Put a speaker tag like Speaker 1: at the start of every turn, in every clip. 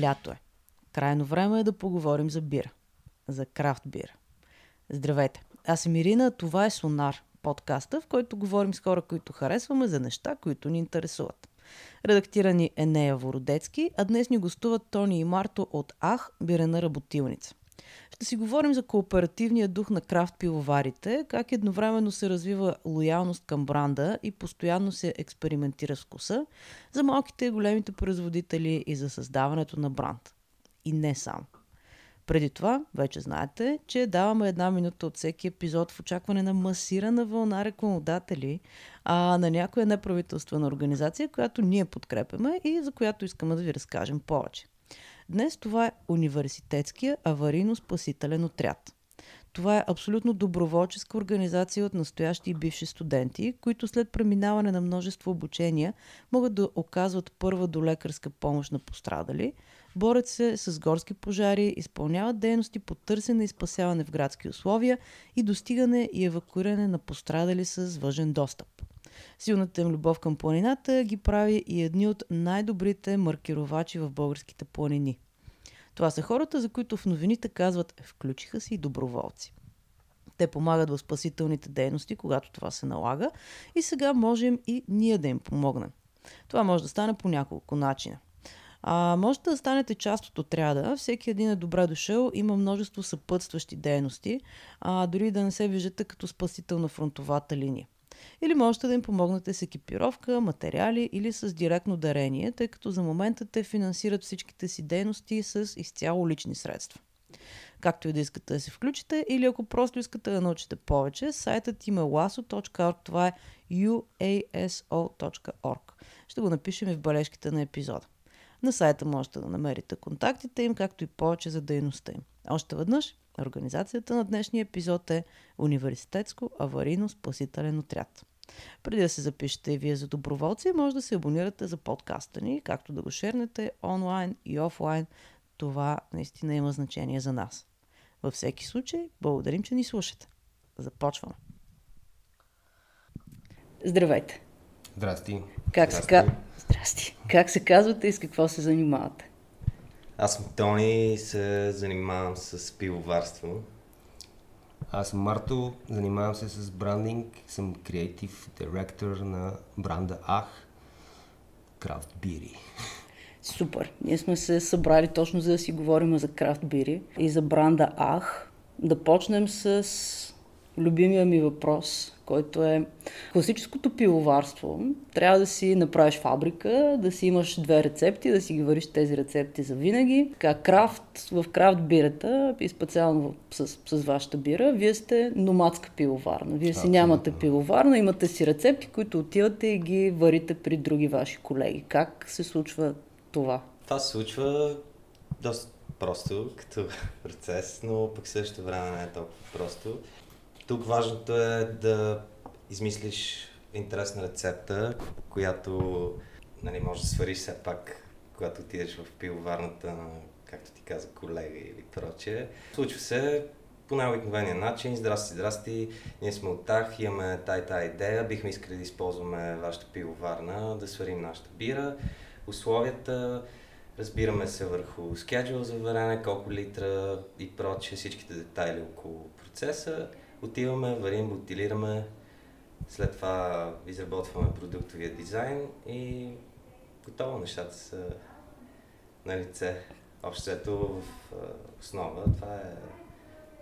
Speaker 1: Лято е. Крайно време е да поговорим за бира. За крафт бира. Здравейте! Аз съм Ирина, това е Сонар, подкаста, в който говорим с хора, които харесваме за неща, които ни интересуват. Редактирани е Нея Вородецки, а днес ни гостуват Тони и Марто от Ах, бирена работилница. Ще си говорим за кооперативния дух на крафт пивоварите, как едновременно се развива лоялност към бранда и постоянно се експериментира с вкуса, за малките и големите производители и за създаването на бранд. И не само. Преди това, вече знаете, че даваме една минута от всеки епизод в очакване на масирана вълна рекламодатели, а на някоя неправителствена организация, която ние подкрепяме и за която искаме да ви разкажем повече. Днес това е университетския аварийно-спасителен отряд. Това е абсолютно доброволческа организация от настоящи и бивши студенти, които след преминаване на множество обучения могат да оказват първа до лекарска помощ на пострадали, борят се с горски пожари, изпълняват дейности по търсене и спасяване в градски условия и достигане и евакуиране на пострадали с въжен достъп. Силната им любов към планината ги прави и едни от най-добрите маркировачи в българските планини. Това са хората, за които в новините казват включиха се и доброволци. Те помагат в спасителните дейности, когато това се налага и сега можем и ние да им помогнем. Това може да стане по няколко начина. А, можете да станете част от отряда. Всеки един е добре дошъл. Има множество съпътстващи дейности, а, дори да не се виждате като спасител на фронтовата линия. Или можете да им помогнете с екипировка, материали или с директно дарение, тъй като за момента те финансират всичките си дейности с изцяло лични средства. Както и да искате да се включите, или ако просто искате да научите повече, сайтът им е lasso.org, това е uaso.org. Ще го напишем и в бележките на епизода. На сайта можете да намерите контактите им, както и повече за дейността им. Още веднъж, организацията на днешния епизод е Университетско аварийно-спасителен отряд. Преди да се запишете и вие за доброволци, може да се абонирате за подкаста ни, както да го шернете онлайн и офлайн. Това наистина има значение за нас. Във всеки случай, благодарим, че ни слушате. Започваме. Здравейте!
Speaker 2: Здрасти!
Speaker 1: Как Здрасти. се, Здрасти. Как се казвате и с какво се занимавате?
Speaker 2: Аз съм Тони и се занимавам с пивоварство.
Speaker 3: Аз съм Марто, занимавам се с брандинг, съм креатив директор на бранда Ах, крафт бири.
Speaker 1: Супер! Ние сме се събрали точно за да си говорим за крафт бири и за бранда Ах. Да почнем с любимия ми въпрос, който е класическото пивоварство. Трябва да си направиш фабрика, да си имаш две рецепти, да си ги вариш тези рецепти за винаги. Така, крафт, в крафт бирата и специално с, с вашата бира, вие сте номадска пивоварна. Вие си нямате пивоварна, имате си рецепти, които отивате и ги варите при други ваши колеги. Как се случва това?
Speaker 2: Това се случва доста просто като процес, но пък също време не е толкова просто. Тук важното е да измислиш интересна рецепта, която нали, може да свариш все пак, когато отидеш в пивоварната на, както ти каза, колега или прочее. Случва се по най-обикновения начин. Здрасти, здрасти, ние сме от ТАХ, имаме тай тай идея, бихме искали да използваме вашата пивоварна, да сварим нашата бира. Условията, разбираме се върху скеджул за варене, колко литра и прочее, всичките детайли около процеса отиваме, варим, бутилираме, след това изработваме продуктовия дизайн и готово нещата са на лице. Общото в основа това е,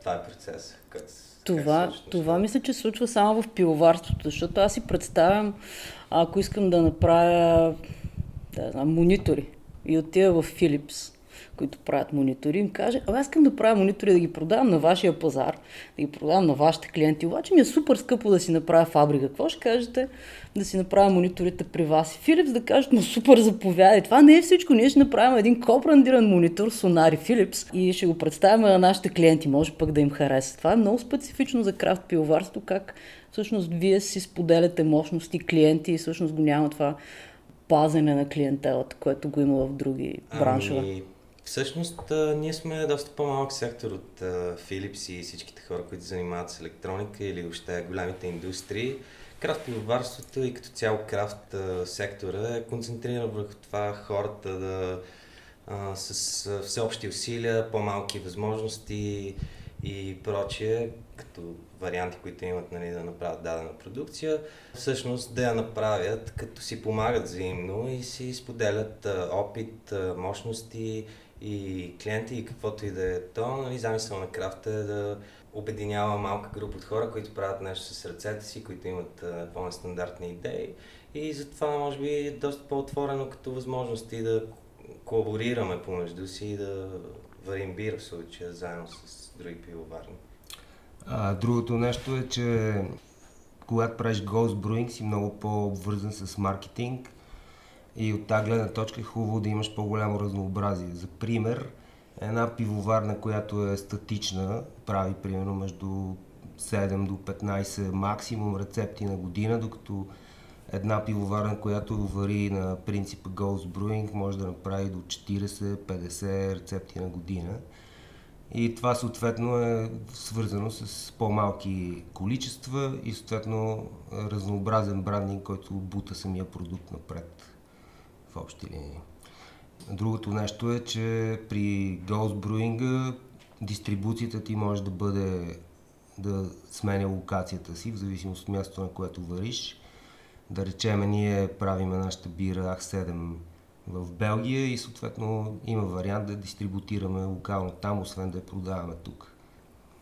Speaker 2: това е процес. Как,
Speaker 1: това, как това мисля, че случва само в пивоварството, защото аз си представям, ако искам да направя да знам, монитори и отида в Philips които правят монитори, им каже, а аз искам да правя монитори да ги продавам на вашия пазар, да ги продавам на вашите клиенти, обаче ми е супер скъпо да си направя фабрика. Какво ще кажете да си направя мониторите при вас? Philips да кажат, но супер заповядай. Това не е всичко. Ние ще направим един кобрандиран монитор Sonari Philips и ще го представим на нашите клиенти. Може пък да им хареса. Това е много специфично за крафт пивоварство, как всъщност вие си споделяте мощности, клиенти и всъщност го няма това пазене на клиентелата, което го има в други браншове. Ами,
Speaker 2: Всъщност, ние сме доста по-малък сектор от Philips и всичките хора, които занимават с електроника или още голямите индустрии. Крафт пивоварството и като цяло крафт сектора е концентриран върху това хората да а, с всеобщи усилия, по-малки възможности и прочие, като варианти, които имат нали, да направят дадена продукция, всъщност да я направят, като си помагат взаимно и си споделят опит, мощности и клиенти и каквото и да е то. Нали, замисъл на крафта е да обединява малка група от хора, които правят нещо с ръцете си, които имат по-нестандартни идеи. И затова може би е доста по-отворено като възможности да колаборираме помежду си и да варим бира в случая заедно с други пивоварни.
Speaker 3: А, другото нещо е, че когато правиш Ghost Brewing си много по-обвързан с маркетинг и от тази гледна точка е хубаво да имаш по-голямо разнообразие. За пример, една пивоварна, която е статична, прави примерно между 7 до 15 максимум рецепти на година, докато една пивоварна, която вари на принципа Ghost Brewing, може да направи до 40-50 рецепти на година. И това съответно е свързано с по-малки количества и съответно разнообразен брандинг, който бута самия продукт напред в общи линии. Другото нещо е, че при Brewing дистрибуцията ти може да бъде да сменя локацията си, в зависимост от мястото, на което вариш. Да речеме, ние правиме нашата бира Ах-7 в Белгия и съответно има вариант да дистрибутираме локално там, освен да я продаваме тук.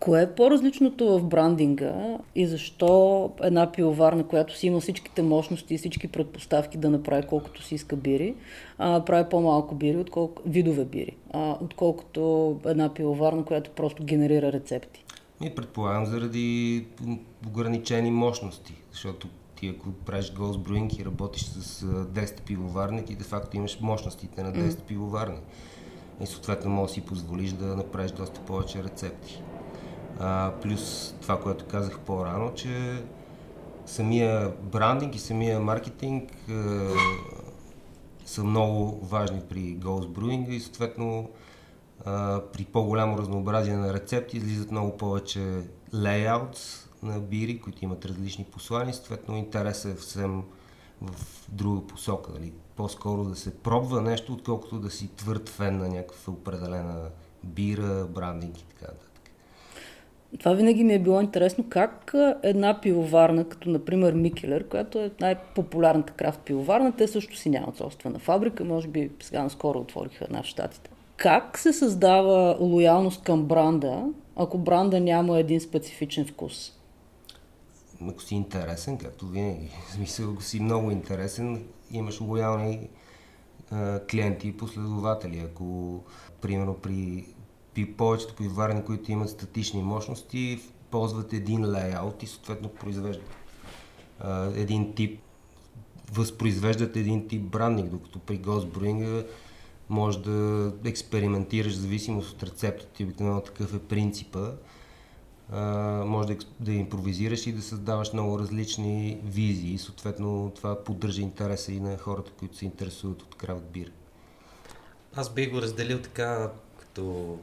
Speaker 1: Кое е по-различното в брандинга и защо една пивоварна, която си има всичките мощности и всички предпоставки да направи колкото си иска бири, а, прави по-малко бири, отколко, видове бири, а, отколкото една пивоварна, която просто генерира рецепти?
Speaker 3: И предполагам заради ограничени мощности, защото ти ако правиш Ghost Brewing и работиш с 10 пивоварни, ти де-факто имаш мощностите на 10 mm. пивоварни. И съответно можеш да си позволиш да направиш доста повече рецепти. А, плюс това, което казах по-рано, че самия брандинг и самия маркетинг е, са много важни при Ghost Brewing и съответно е, при по-голямо разнообразие на рецепти излизат много повече лейаутс, на бири, които имат различни послания. Съответно, интересът е съвсем в друга посока. Нали? По-скоро да се пробва нещо, отколкото да си твърд фен на някаква определена бира, брандинг и така нататък.
Speaker 1: Това винаги ми е било интересно как една пивоварна, като например Микелер, която е най-популярната крафт пивоварна, те също си нямат собствена фабрика, може би сега наскоро отвориха една в Штатите. Как се създава лоялност към бранда, ако бранда няма един специфичен вкус?
Speaker 3: ако си интересен, както винаги, в смисъл, ако си много интересен, имаш лоялни клиенти и последователи. Ако, примерно, при, при повечето пивоварни, които имат статични мощности, ползват един лейаут и съответно произвеждат а, един тип, възпроизвеждат един тип брандинг, докато при Brewing може да експериментираш в зависимост от рецептата. Обикновено такъв е принципа може да, да импровизираш и да създаваш много различни визии. И съответно това поддържа интереса и на хората, които се интересуват от крафт бир.
Speaker 2: Аз бих го разделил така като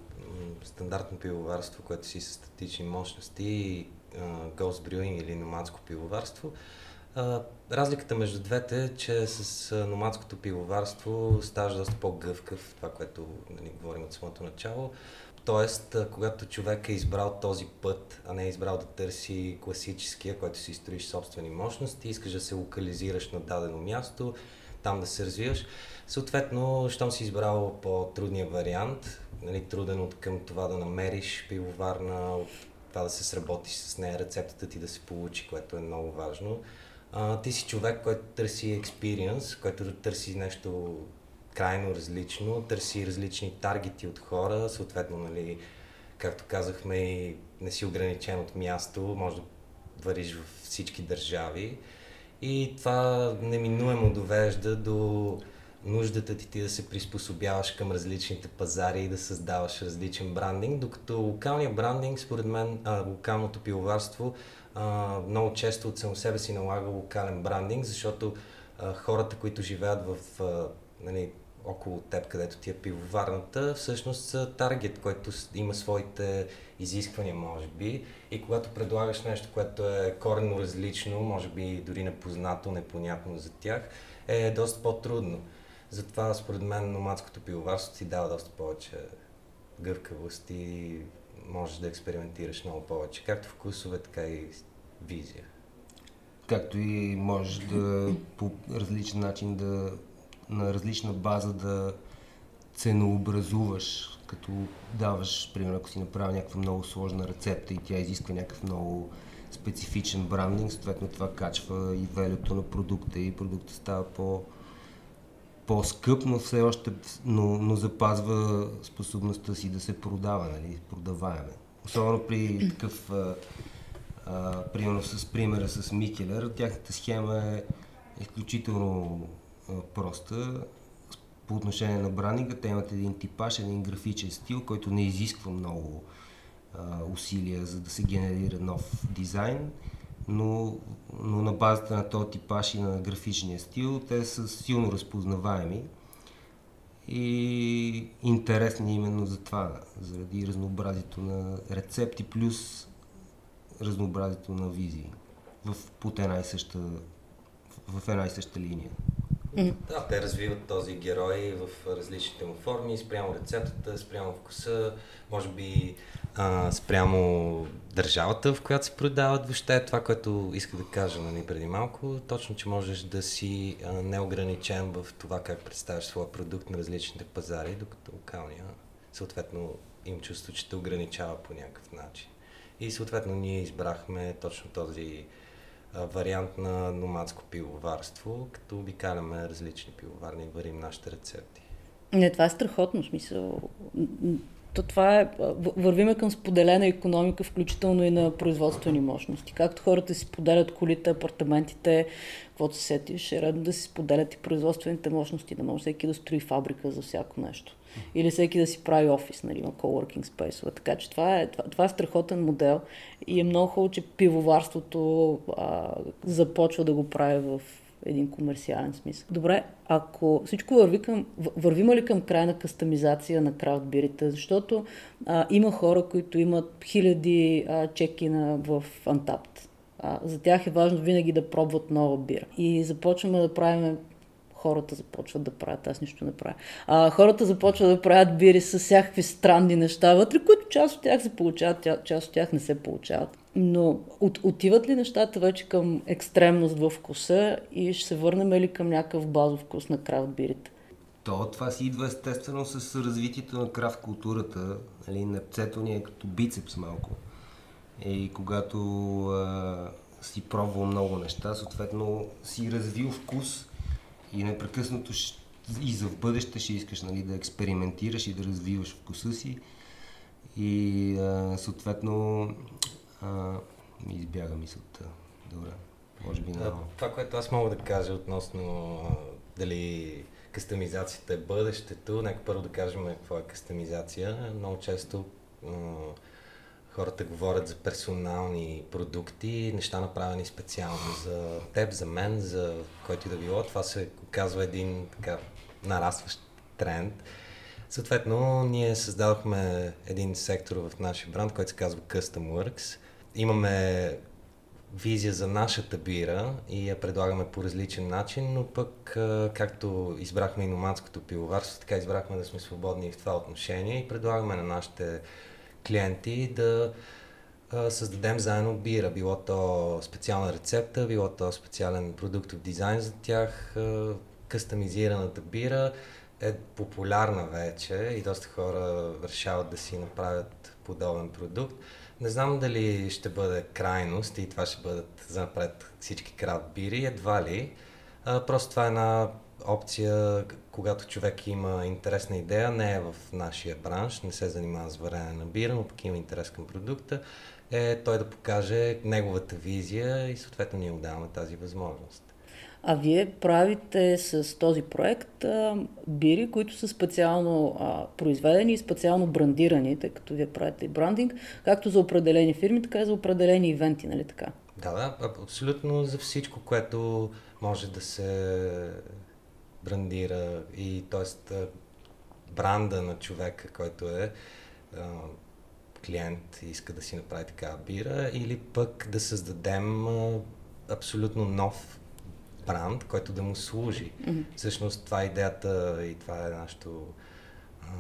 Speaker 2: стандартно пивоварство, което си с статични мощности, Ghost Brewing или номадско пивоварство. разликата между двете е, че с номадското пивоварство ставаш доста по-гъвкав, това, което нали, говорим от самото начало. Тоест, когато човек е избрал този път, а не е избрал да търси класическия, който си строиш собствени мощности, искаш да се локализираш на дадено място, там да се развиваш. Съответно, щом си избрал по-трудния вариант, нали, труден от към това да намериш пивоварна, това да се сработиш с нея, рецептата ти да се получи, което е много важно. А, ти си човек, който търси експириенс, който търси нещо крайно различно, търси различни таргети от хора, съответно, нали, както казахме, не си ограничен от място, може да вариш в всички държави. И това неминуемо довежда до нуждата ти, ти да се приспособяваш към различните пазари и да създаваш различен брандинг, докато локалният брандинг, според мен, а, локалното пивоварство а, много често от само себе си налага локален брандинг, защото а, хората, които живеят в а, нали, около теб, където ти е пивоварната, всъщност са таргет, който има своите изисквания, може би. И когато предлагаш нещо, което е коренно различно, може би дори непознато, непонятно за тях, е доста по-трудно. Затова според мен номадското пивоварство ти дава доста повече гъвкавост и можеш да експериментираш много повече, както вкусове, така и визия.
Speaker 3: Както и можеш да по различен начин да на различна база да ценообразуваш, като даваш, примерно, ако си направил някаква много сложна рецепта и тя изисква някакъв много специфичен брандинг, съответно това качва и велето на продукта и продукта става по, по-скъп, но все още но, но запазва способността си да се продава, нали, продаваеме. Особено при такъв, а, а, примерно с примера с Микелер, тяхната схема е изключително а, проста. По отношение на брандинга, те имат един типаж, един графичен стил, който не изисква много а, усилия, за да се генерира нов дизайн но, но на базата на този типаж и на графичния стил, те са силно разпознаваеми и интересни именно за това, заради разнообразието на рецепти плюс разнообразието на визии в, под една и съща, в една и съща линия.
Speaker 2: Да, те развиват този герой в различните му форми, спрямо рецептата, спрямо вкуса, може би а, спрямо държавата, в която се продават въобще. Това, което иска да кажа нали, преди малко, точно, че можеш да си а, неограничен в това как представяш своя продукт на различните пазари, докато локалния съответно им чувство, че те ограничава по някакъв начин. И съответно ние избрахме точно този вариант на номадско пивоварство, като обикаляме различни пивоварни и варим нашите рецепти.
Speaker 1: Не, това е страхотно смисъл то това е, вървиме към споделена економика, включително и на производствени мощности. Както хората си споделят колите, апартаментите, каквото се сетиш, е редно да си споделят и производствените мощности, да може всеки да строи фабрика за всяко нещо. Или всеки да си прави офис, нали, има coworking space. Така че това е, това, това е страхотен модел и е много хубаво, че пивоварството а, започва да го прави в един комерциален смисъл. Добре, ако всичко върви към, вървима ли към край на кастомизация на крафт бирите, защото а, има хора, които имат хиляди а, чекина в Антапт. За тях е важно винаги да пробват нова бира. И започваме да правим хората започват да правят, аз нищо не правя. А, хората започват да правят бири с всякакви странни неща вътре, които част от тях се получават, част от тях не се получават. Но от, отиват ли нещата вече към екстремност в вкуса и ще се върнем ли към някакъв базов вкус на крафт бирите?
Speaker 3: То, това си идва естествено с развитието на крафт културата. Нали, Непцето ни е като бицепс малко. И когато а, си пробвал много неща, съответно си развил вкус и непрекъснато и за в бъдеще ще искаш нали, да експериментираш и да развиваш вкуса си. И а, съответно а, избяга мисълта. Добре. Може би
Speaker 2: да, Това, което аз мога да кажа относно дали кастомизацията е бъдещето, нека първо да кажем какво е кастомизация. Много често хората говорят за персонални продукти, неща направени специално за теб, за мен, за който и да било. Това се оказва един така нарастващ тренд. Съответно, ние създадохме един сектор в нашия бранд, който се казва Custom Works. Имаме визия за нашата бира и я предлагаме по различен начин, но пък както избрахме и номадското пивоварство, така избрахме да сме свободни в това отношение и предлагаме на нашите клиенти да създадем заедно бира. Било то специална рецепта, било то специален продуктов дизайн за тях. А, кастомизираната бира е популярна вече и доста хора решават да си направят подобен продукт. Не знам дали ще бъде крайност и това ще бъдат занапред всички крафт бири, едва ли. Просто това е една опция, когато човек има интересна идея, не е в нашия бранш, не се занимава с варене на бира, но пък има интерес към продукта, е той да покаже неговата визия и съответно ние му даваме тази възможност.
Speaker 1: А вие правите с този проект а, бири, които са специално а, произведени и специално брандирани, тъй като вие правите и брандинг, както за определени фирми, така и за определени ивенти, нали така?
Speaker 2: Да, да, абсолютно за всичко, което може да се брандира и т.е. бранда на човека, който е клиент и иска да си направи такава бира или пък да създадем абсолютно нов бранд, който да му служи. Mm-hmm. Всъщност това е идеята и това е нашето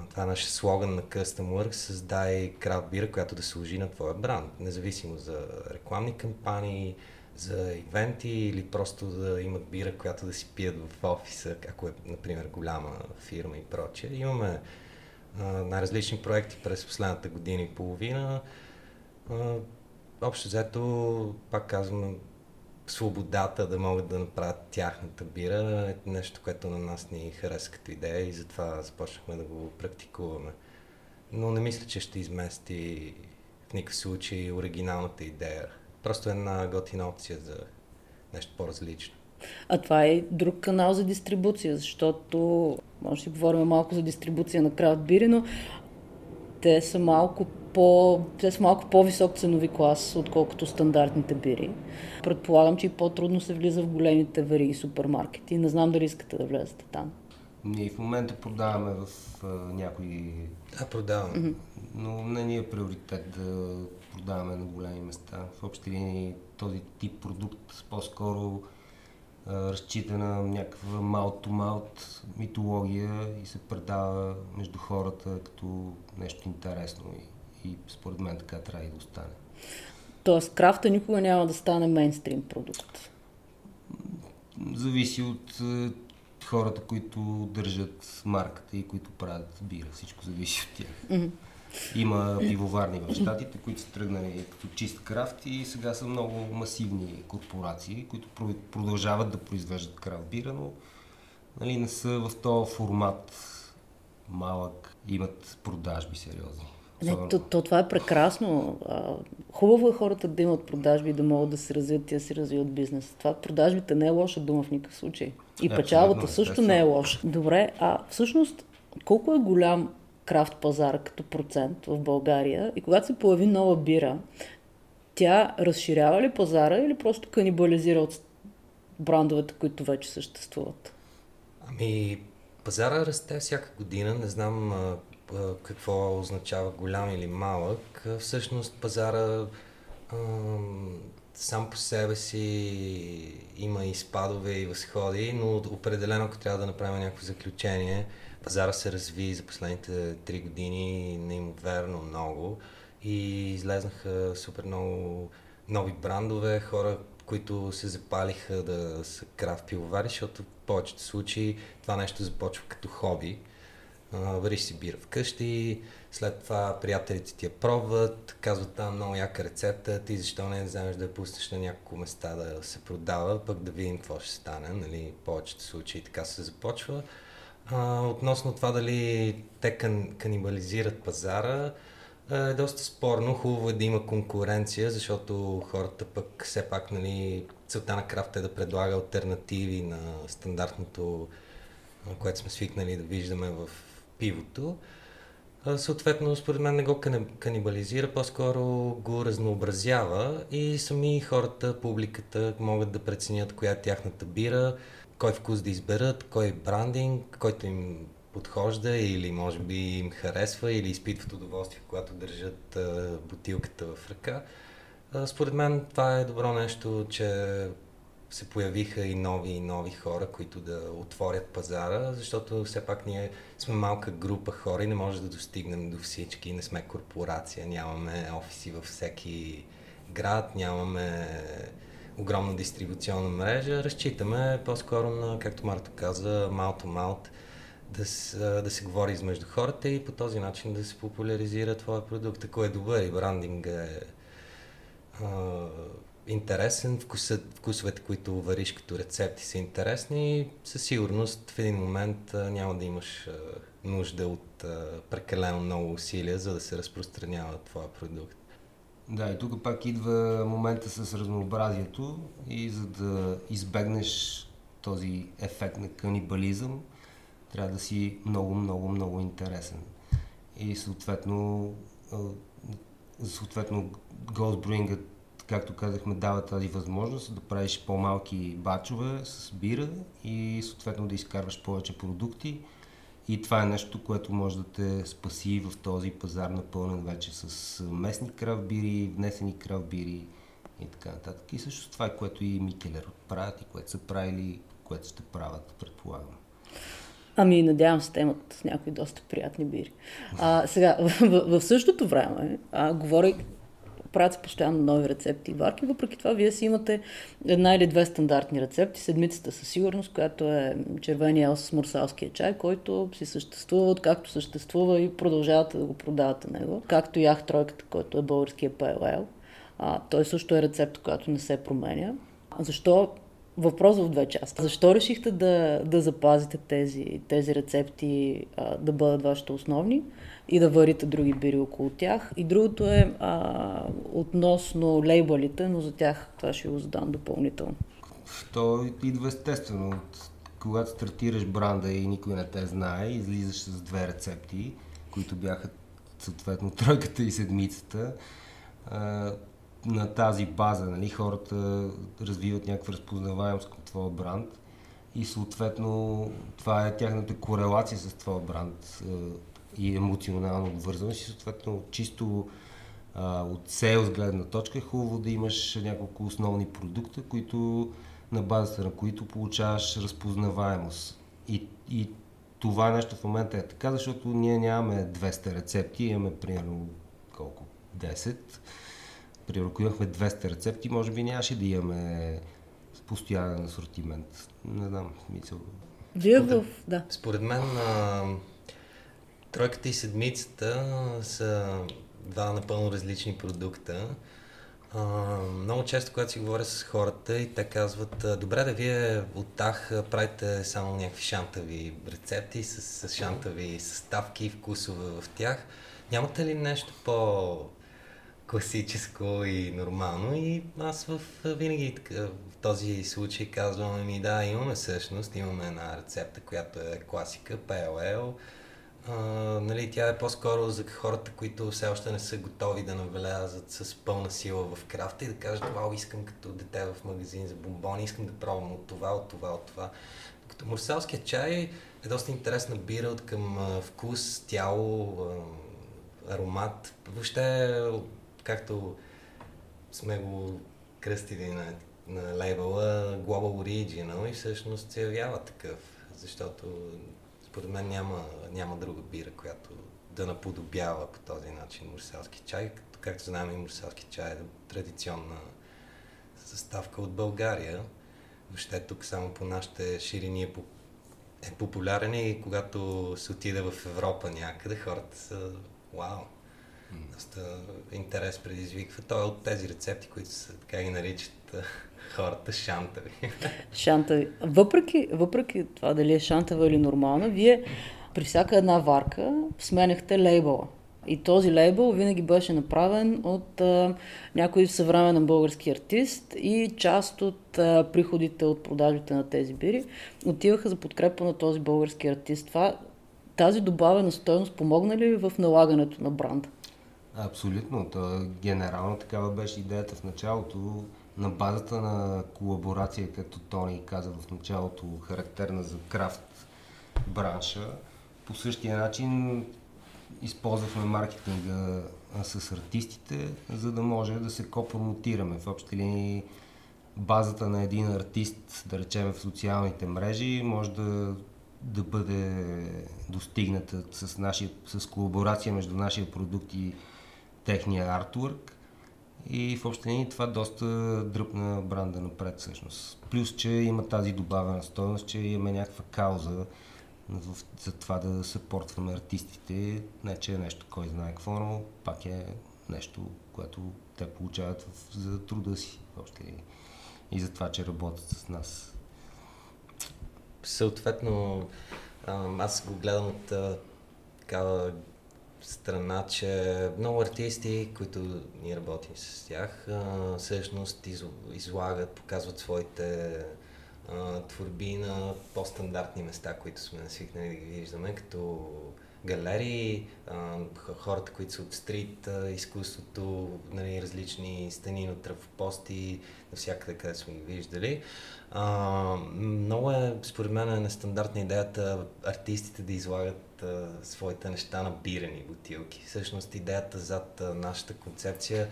Speaker 2: това е нашия слоган на Custom Works, създай крафт бира, която да служи на твоя бранд, независимо за рекламни кампании, за ивенти или просто да имат бира, която да си пият в офиса, ако е, например, голяма фирма и прочее. Имаме най-различни проекти през последната година и половина. А, общо взето, пак казвам, свободата да могат да направят тяхната бира е нещо, което на нас ни хареса като идея и затова започнахме да го практикуваме. Но не мисля, че ще измести в никакъв случай оригиналната идея. Просто една готина опция за нещо по-различно.
Speaker 1: А това е друг канал за дистрибуция, защото може да говорим малко за дистрибуция на крафт бири, но те са малко по, те са малко по-висок ценови клас, отколкото стандартните бири. Предполагам, че и по-трудно се влиза в големите вари и супермаркети. Не знам дали искате да влезете там.
Speaker 3: Ние в момента продаваме в а, някои...
Speaker 2: Да, продаваме. Mm-hmm.
Speaker 3: Но не ни е приоритет да продаваме на големи места. В общи линии този тип продукт по-скоро разчита на някаква маут-то-маут митология и се предава между хората като нещо интересно и, и според мен така трябва и да остане.
Speaker 1: Тоест крафта никога няма да стане мейнстрим продукт?
Speaker 3: Зависи от хората, които държат марката и които правят бира. Всичко зависи от тях. Mm-hmm. Има пивоварни в щатите, които са тръгнали като чист крафт и сега са много масивни корпорации, които продължават да произвеждат крафт бира, но нали, не са в този формат малък, имат продажби сериозни.
Speaker 1: Не, то, то, това е прекрасно. Хубаво е хората да имат продажби да могат да се развият и да си развиват бизнес. Това продажбите не е лоша дума в никакъв случай. И е, печалбата също не е лоша. Добре, а всъщност колко е голям крафт пазар като процент в България и когато се появи нова бира, тя разширява ли пазара или просто канибализира от брандовете, които вече съществуват?
Speaker 2: Ами, пазара расте всяка година. Не знам а, а, какво означава голям или малък. Всъщност пазара а, сам по себе си има и спадове и възходи, но определено, ако трябва да направим някакво заключение, пазара се разви за последните три години неимоверно много и излезнаха супер много нови брандове, хора, които се запалиха да са крафт пивовари, защото в повечето случаи това нещо започва като хоби. Вариш си бира вкъщи, след това приятелите ти я пробват, казват там много яка рецепта, ти защо не вземеш да я пуснеш на няколко места да се продава, пък да видим какво ще стане. Нали? В повечето случаи така се започва. А, относно това дали те кан, канибализират пазара, е доста спорно. Хубаво е да има конкуренция, защото хората пък все пак, нали, целта на крафта е да предлага альтернативи на стандартното, което сме свикнали да виждаме в пивото. Съответно, според мен не го канибализира, по-скоро го разнообразява и сами хората, публиката могат да преценят коя е тяхната бира, кой вкус да изберат, кой брандинг, който им подхожда или може би им харесва или изпитват удоволствие, когато държат а, бутилката в ръка. А, според мен това е добро нещо, че се появиха и нови и нови хора, които да отворят пазара, защото все пак ние сме малка група хора и не може да достигнем до всички, не сме корпорация, нямаме офиси във всеки град, нямаме огромна дистрибуционна мрежа. Разчитаме по-скоро на, както Марто каза, малто малт, да, да се говори измежду хората и по този начин да се популяризира твоя продукт. Ако е добър и брандинг е а, интересен, вкусът, вкусовете, които вариш като рецепти са интересни, със сигурност в един момент няма да имаш нужда от прекалено много усилия, за да се разпространява твоя продукт.
Speaker 3: Да, и тук пак идва момента с разнообразието и за да избегнеш този ефект на канибализъм, трябва да си много, много, много интересен. И съответно, съответно Brewing, както казахме, дава тази възможност да правиш по-малки бачове с бира и съответно да изкарваш повече продукти и това е нещо, което може да те спаси в този пазар напълнен вече с местни кравбири, внесени кравбири и така нататък. И също това е което и Микелер правят и което са правили, което ще правят, предполагам.
Speaker 1: Ами, надявам се, те имат някои доста приятни бири. А, сега, в, в, в същото време, а, говоря, правят се постоянно нови рецепти и варки, въпреки това вие си имате една или две стандартни рецепти. Седмицата със сигурност, която е червения ел с мурсалския чай, който си съществува откакто съществува и продължавате да го продавате него. Както ях тройката, който е българския. А, той също е рецепт, която не се променя. Защо въпрос в две части. Защо решихте да, да запазите тези, тези рецепти а, да бъдат вашите основни и да варите други бири около тях? И другото е а, относно лейбълите, но за тях това ще го задам допълнително.
Speaker 3: То идва естествено. От, когато стартираш бранда и никой не те знае, излизаш с две рецепти, които бяха съответно тройката и седмицата на тази база, нали, хората развиват някаква разпознаваемост към твоя бранд и съответно това е тяхната корелация с твоя бранд и емоционална обвързаност и съответно чисто а, от сейлс гледна точка е хубаво да имаш няколко основни продукта, които на базата на които получаваш разпознаваемост. И, и това нещо в момента е така, защото ние нямаме 200 рецепти, имаме примерно колко? 10 Примерно, ако имахме 200 рецепти, може би нямаше да имаме постоянен асортимент. Не знам, мисъл.
Speaker 1: Вие в... Да.
Speaker 2: Според мен а, тройката и седмицата са два напълно различни продукта. А, много често, когато си говоря с хората и те казват, добре да вие от тях правите само някакви шантави рецепти с, с шантави съставки и вкусове в тях. Нямате ли нещо по класическо и нормално и аз в, винаги в този случай казвам ми да, имаме всъщност, имаме една рецепта, която е класика, PLL. А, нали, тя е по-скоро за хората, които все още не са готови да навлязат с пълна сила в крафта и да кажат, вау, искам като дете в магазин за бомбони, искам да пробвам от това, от това, от това. Като мурсалският чай е доста интересна бира от към вкус, тяло, аромат. Въобще както сме го кръстили на, на лейбъла Global Original и всъщност се явява такъв, защото според мен няма, няма друга бира, която да наподобява по този начин мурселски чай. Както, както знаем и мурселски чай е традиционна съставка от България. Въобще тук само по нашите ширини е, е популярен и когато се отиде в Европа някъде, хората са вау, доста интерес предизвиква. Той е от тези рецепти, които са така ги наричат хората шантави.
Speaker 1: Шантави. Въпреки, въпреки това дали е шантава или нормална, вие при всяка една варка сменяхте лейбъла. И този лейбъл винаги беше направен от а, някой съвременен български артист и част от а, приходите от продажите на тези бири отиваха за подкрепа на този български артист. Това, тази добавена стоеност помогна ли ви в налагането на бранда?
Speaker 3: Абсолютно. То, генерално такава беше идеята в началото. На базата на колаборация, като Тони каза в началото, характерна за крафт бранша, по същия начин използвахме маркетинга с артистите, за да може да се копромотираме. В общи линии базата на един артист, да речем в социалните мрежи, може да, да бъде достигната с, нашия, с колаборация между нашия продукт и техния артворк и в общи това доста дръпна бранда напред всъщност. Плюс, че има тази добавена стоеност, че имаме някаква кауза за това да съпортваме артистите. Не, че е нещо, кой знае какво, но пак е нещо, което те получават за труда си въобще и за това, че работят с нас.
Speaker 2: Съответно, аз го гледам от такава страна, че много артисти, които ние работим с тях, всъщност излагат, показват своите творби на по-стандартни места, които сме свикнали да ги виждаме, като галерии, хората, които са от стрит изкуството, нали, различни стени на трафопости, навсякъде, къде сме ги виждали. много е, според мен, е нестандартна идеята артистите да излагат а, своите неща на бирени бутилки. Всъщност идеята зад а, нашата концепция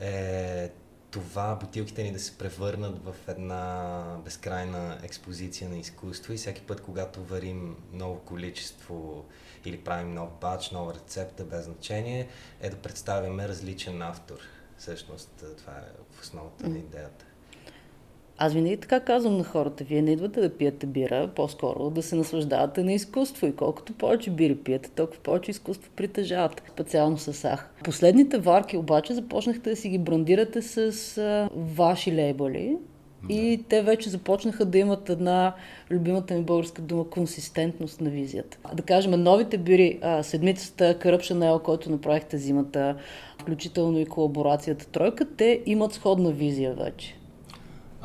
Speaker 2: е това бутилките ни да се превърнат в една безкрайна експозиция на изкуство и всеки път, когато варим ново количество или правим нов бач, нова рецепта, без значение, е да представяме различен автор. Всъщност това е в основата на идеята.
Speaker 1: Аз винаги така казвам на хората, вие не идвате да пиете бира, по-скоро да се наслаждавате на изкуство и колкото повече бири пиете, толкова повече изкуство притежавате, специално с ах. Последните варки обаче започнахте да си ги брандирате с а, ваши лейбъли, и те вече започнаха да имат една любимата ми българска дума консистентност на визията. Да кажем, новите бири, а, седмицата Corruption Ale, който направихте зимата, включително и колаборацията Тройка, те имат сходна визия вече.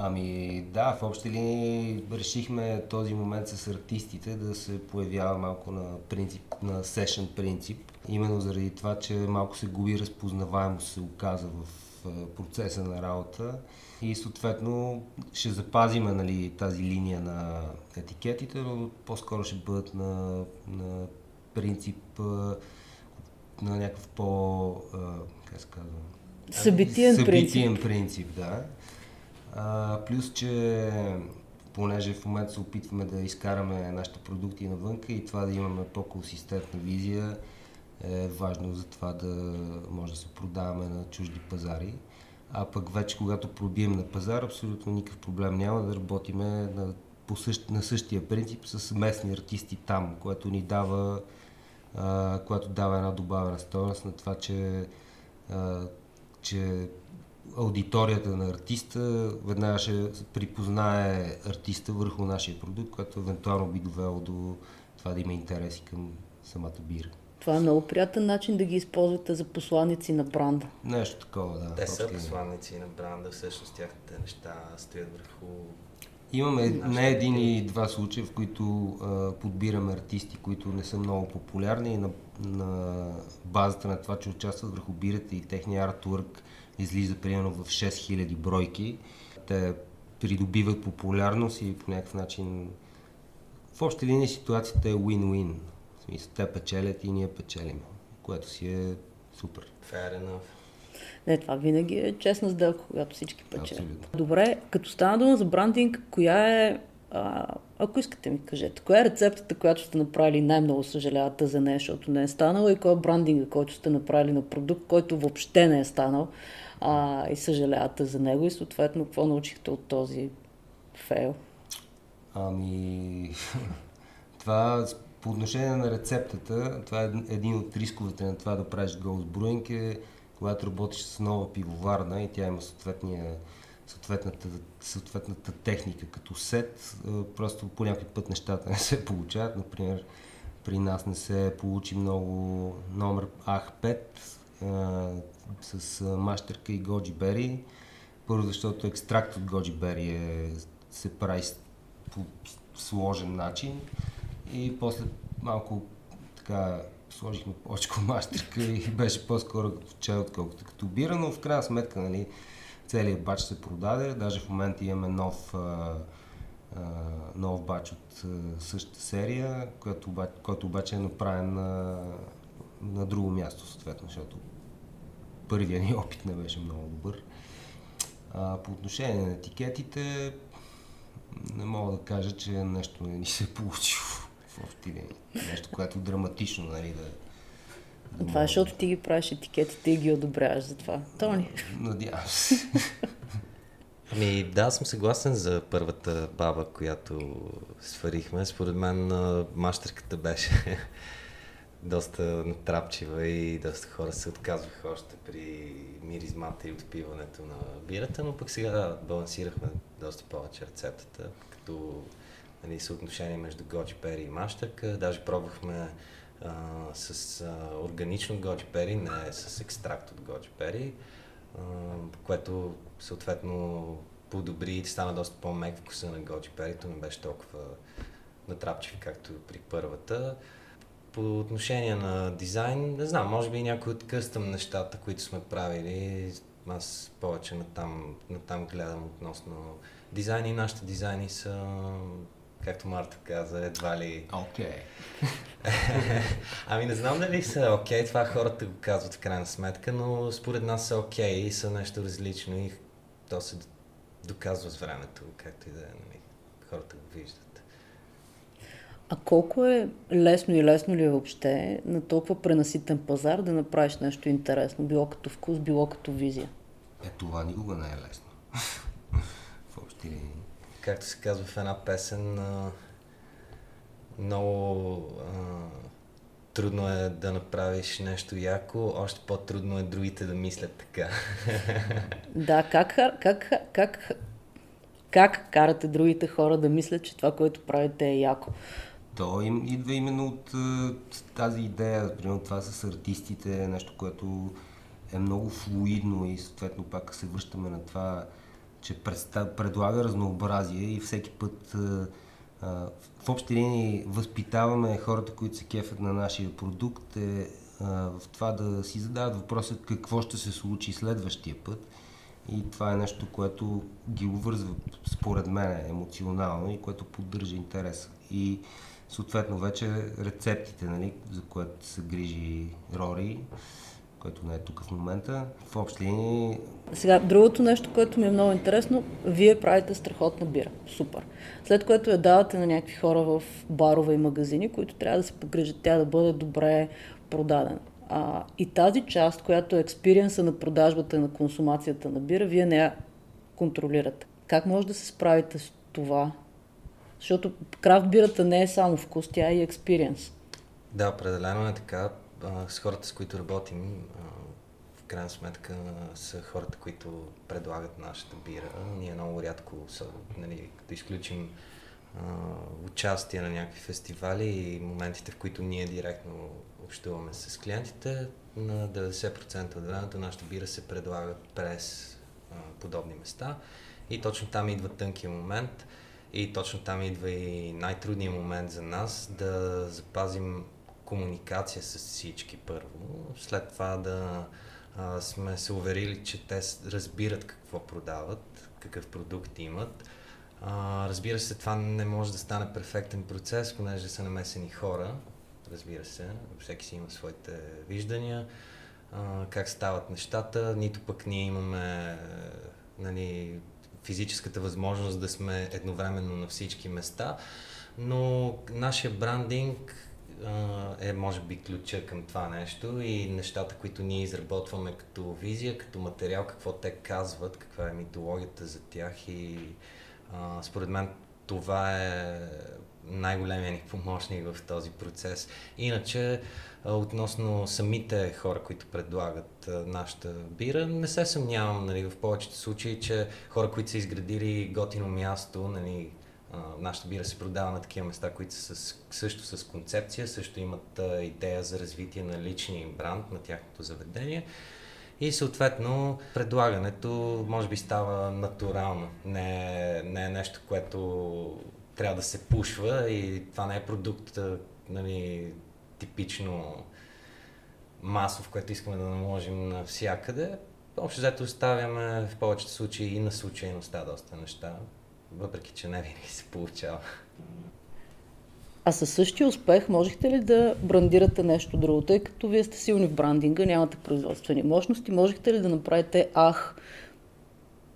Speaker 3: Ами да, в общи линии решихме този момент с артистите да се появява малко на принцип, на сешен принцип. Именно заради това, че малко се губи разпознаваемост се оказа в процеса на работа и съответно ще запазиме нали, тази линия на етикетите, но по-скоро ще бъдат на, на принцип на някакъв по... как се казва?
Speaker 1: Събитиен,
Speaker 3: Събитиен
Speaker 1: принцип.
Speaker 3: принцип, да. А, плюс, че понеже в момента се опитваме да изкараме нашите продукти навънка и това да имаме по-консистентна визия, е важно за това да може да се продаваме на чужди пазари. А пък вече, когато пробием на пазар, абсолютно никакъв проблем няма да работиме на, по същ, на същия принцип с местни артисти там, което ни дава, а, което дава една добавена стоеност на това, че, а, че аудиторията на артиста веднага ще припознае артиста върху нашия продукт, което евентуално би довело до това да има интереси към самата бира.
Speaker 1: Това е много приятен начин да ги използвате за посланици на бранда.
Speaker 3: Нещо такова, да.
Speaker 2: Те са посланици на бранда, всъщност тяхните неща стоят върху
Speaker 3: Имаме не един и два случая, в които а, подбираме артисти, които не са много популярни и на, на базата на това, че участват върху бирата и техния артворк излиза примерно в 6000 бройки. Те придобиват популярност и по някакъв начин в общи линии ситуацията е win-win. В смисъл, те печелят и ние печелим, което си е супер.
Speaker 2: Fair enough.
Speaker 1: Не, това винаги е честна сделка, когато всички печелят.
Speaker 3: Абсолютно.
Speaker 1: Добре, като стана дума за брандинг, коя е, а, ако искате ми кажете, коя е рецептата, която сте направили най-много съжалявате за нея, защото не е станала и кой е брандинга, който сте направили на продукт, който въобще не е станал а, и съжалявате за него и съответно какво научихте от този фейл?
Speaker 3: Ами, това по отношение на рецептата, това е един от рисковете на това да правиш Ghost Brewing е, когато работиш с нова пивоварна и тя има съответния, съответната, съответната техника като сет, а, просто по някой път нещата не се получават. Например, при нас не се получи много номер АХ5 а, с мащерка и годжи бери. Първо, защото екстракт от годжи бери е, се прави по сложен начин и после малко така сложихме повече мащерка и беше по-скоро като чай, отколкото като бира, но в крайна сметка нали, целият бач се продаде. Даже в момента имаме нов, а, нов бач от същата серия, който, който обаче е направен на, на друго място, съответно, защото първият ни опит не беше много добър. А, по отношение на етикетите, не мога да кажа, че нещо не ни се е получило в общи. Нещо, което е драматично, нали, да... да
Speaker 1: Това е, защото ти ги правиш етикетите и ги одобряваш за това. Тони.
Speaker 3: Надявам се.
Speaker 2: Ами да, съм съгласен за първата баба, която сварихме. Според мен мащерката беше доста натрапчива и доста хора се отказваха още при миризмата и отпиването на бирата, но пък сега балансирахме доста повече рецептата, като нали, съотношение между годжи пери и мащерка. Даже пробвахме а, с а, органично годжи пери, не с екстракт от годжи пери, а, което съответно подобри и стана доста по-мек вкуса на годжи перито, не беше толкова натрапчив, както при първата. По отношение на дизайн, не знам, може би някои от къстъм нещата, които сме правили, аз повече натам, натам гледам относно дизайни. Нашите дизайни са, както Марта каза, едва ли...
Speaker 3: Окей.
Speaker 2: Ами не знам дали са окей, това хората го казват в крайна сметка, но според нас са окей и са нещо различно и то се доказва с времето, както и да е, нали, хората го виждат.
Speaker 1: А колко е лесно и лесно ли е въобще на толкова пренаситен пазар да направиш нещо интересно, било като вкус, било като визия?
Speaker 3: Е, това никога не е лесно. в общи линии.
Speaker 2: Както се казва в една песен, а, много а, трудно е да направиш нещо яко, още по-трудно е другите да мислят така.
Speaker 1: Да, как, как, как, как карате другите хора да мислят, че това, което правите е яко?
Speaker 3: То им идва именно от тази идея, примерно това с артистите, нещо, което е много флуидно и съответно пак се връщаме на това, че предлага разнообразие и всеки път в общи линии възпитаваме хората, които се кефят на нашия продукт е в това да си задават въпроса какво ще се случи следващия път. И това е нещо, което ги увързва, според мен, емоционално и което поддържа интереса. И съответно вече рецептите, нали, за което се грижи Рори, който не е тук в момента. В общи линии...
Speaker 1: Сега, другото нещо, което ми е много интересно, вие правите страхотна бира. Супер. След което я давате на някакви хора в барове и магазини, които трябва да се погрижат тя да бъде добре продадена. А, и тази част, която е експириенса на продажбата на консумацията на бира, вие не я контролирате. Как може да се справите с това? Защото крафт бирата не е само вкус, тя е и експириенс.
Speaker 2: Да, определено е така с хората, с които работим, в крайна сметка са хората, които предлагат нашата бира. Ние много рядко, са, нали, като изключим участие на някакви фестивали и моментите, в които ние директно общуваме с клиентите, на 90% от времето нашата бира се предлага през подобни места. И точно там идва тънкия момент и точно там идва и най-трудният момент за нас да запазим комуникация с всички първо, след това да а, сме се уверили, че те разбират какво продават, какъв продукт имат. А, разбира се, това не може да стане перфектен процес, понеже са намесени хора, разбира се, всеки си има своите виждания, а, как стават нещата, нито пък ние имаме нали, физическата възможност да сме едновременно на всички места, но нашия брандинг е може би ключа към това нещо и нещата, които ние изработваме като визия, като материал, какво те казват, каква е митологията за тях и а, според мен това е най-големия ни помощник в този процес. Иначе, относно самите хора, които предлагат нашата бира, не се съмнявам нали, в повечето случаи, че хора, които са изградили готино място, нали, нашата бира се продава на такива места, които са с, също с концепция, също имат идея за развитие на личния им бранд на тяхното заведение. И съответно предлагането може би става натурално. Не, не е нещо, което трябва да се пушва и това не е продукт нали, типично масов, което искаме да наложим навсякъде. Общо взето оставяме в повечето случаи и на случайността доста неща въпреки че не винаги се получава.
Speaker 1: А със същия успех можехте ли да брандирате нещо друго, тъй като вие сте силни в брандинга, нямате производствени мощности, можехте ли да направите ах,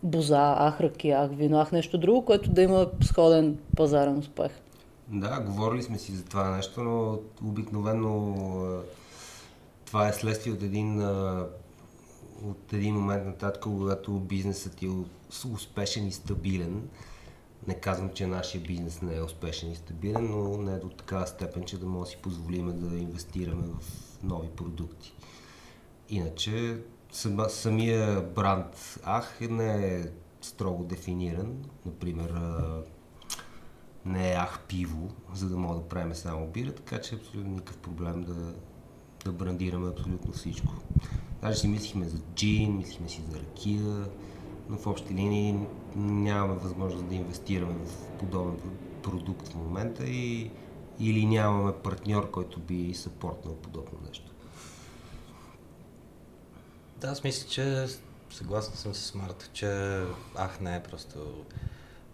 Speaker 1: боза, ах, ръки, ах, вино, ах, нещо друго, което да има сходен пазарен успех?
Speaker 3: Да, говорили сме си за това нещо, но обикновено това е следствие от един, от един момент нататък, когато бизнесът е успешен и стабилен не казвам, че нашия бизнес не е успешен и стабилен, но не е до такава степен, че да може да си позволим да инвестираме в нови продукти. Иначе сама, самия бранд Ах не е строго дефиниран. Например, не е Ах пиво, за да мога да правим само бира, така че е абсолютно никакъв проблем да, да брандираме абсолютно всичко. Даже си мислихме за джин, мислихме си за ракия, но в общи линии нямаме възможност да инвестираме в подобен продукт в момента и, или нямаме партньор, който би съпортнал подобно нещо.
Speaker 2: Да, аз мисля, че съгласен съм с Марта, че ах не е просто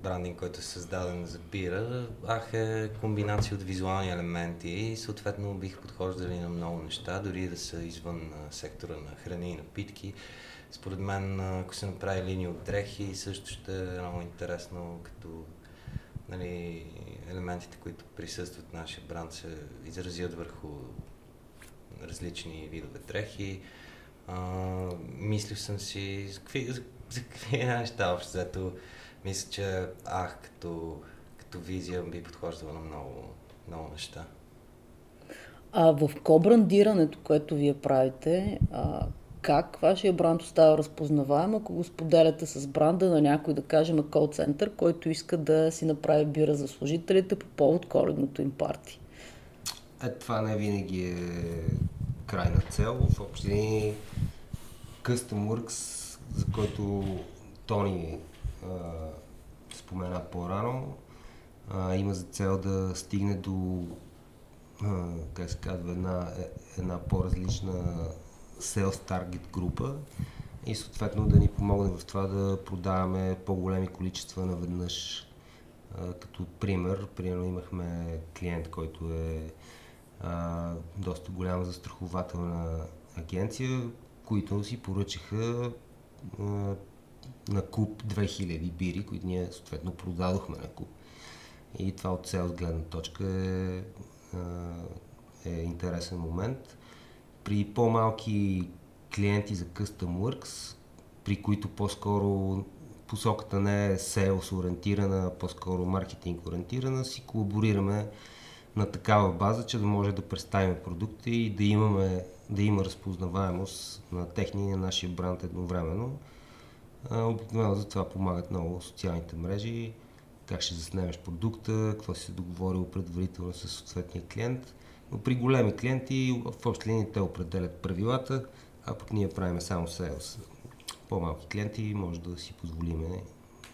Speaker 2: брандинг, който е създаден за бира. Ах е комбинация от визуални елементи и съответно бих подхождали на много неща, дори да са извън сектора на храни и напитки. Според мен, ако се направи линия от дрехи, също ще е много интересно, като нали, елементите, които присъстват в нашия бранд, се изразят върху различни видове дрехи. А, мислил съм си за какви, за, за какви неща общо взето. Мисля, че ах, като, като визия би подхождала на много, много неща.
Speaker 1: А в кобрандирането, което вие правите, а, как вашия бранд остава разпознаваем, ако го споделяте с бранда на някой, да кажем, кол-център, който иска да си направи бира за служителите по повод коледното им парти?
Speaker 3: Е, това не винаги е крайна цел. В общини Custom Works, за който Тони а, спомена по-рано, а, има за цел да стигне до а, как се казва, една, е, една по-различна sales target група и съответно да ни помогне в това да продаваме по-големи количества наведнъж. Като пример, примерно имахме клиент, който е а, доста голяма застрахователна агенция, които си поръчаха а, на куп 2000 бири, които ние съответно продадохме на куп. И това от цел гледна точка е, е интересен момент. При по-малки клиенти за Custom Works, при които по-скоро посоката не е sales ориентирана, по-скоро маркетинг ориентирана, си колаборираме на такава база, че да може да представим продукти и да, имаме, да има разпознаваемост на техния и на нашия бранд едновременно. Обикновено за това помагат много социалните мрежи, как ще заснемеш продукта, какво си договорил предварително с съответния клиент. Но при големи клиенти в общи линии те определят правилата, а пък ние правим само сейлс. По-малки клиенти може да си позволиме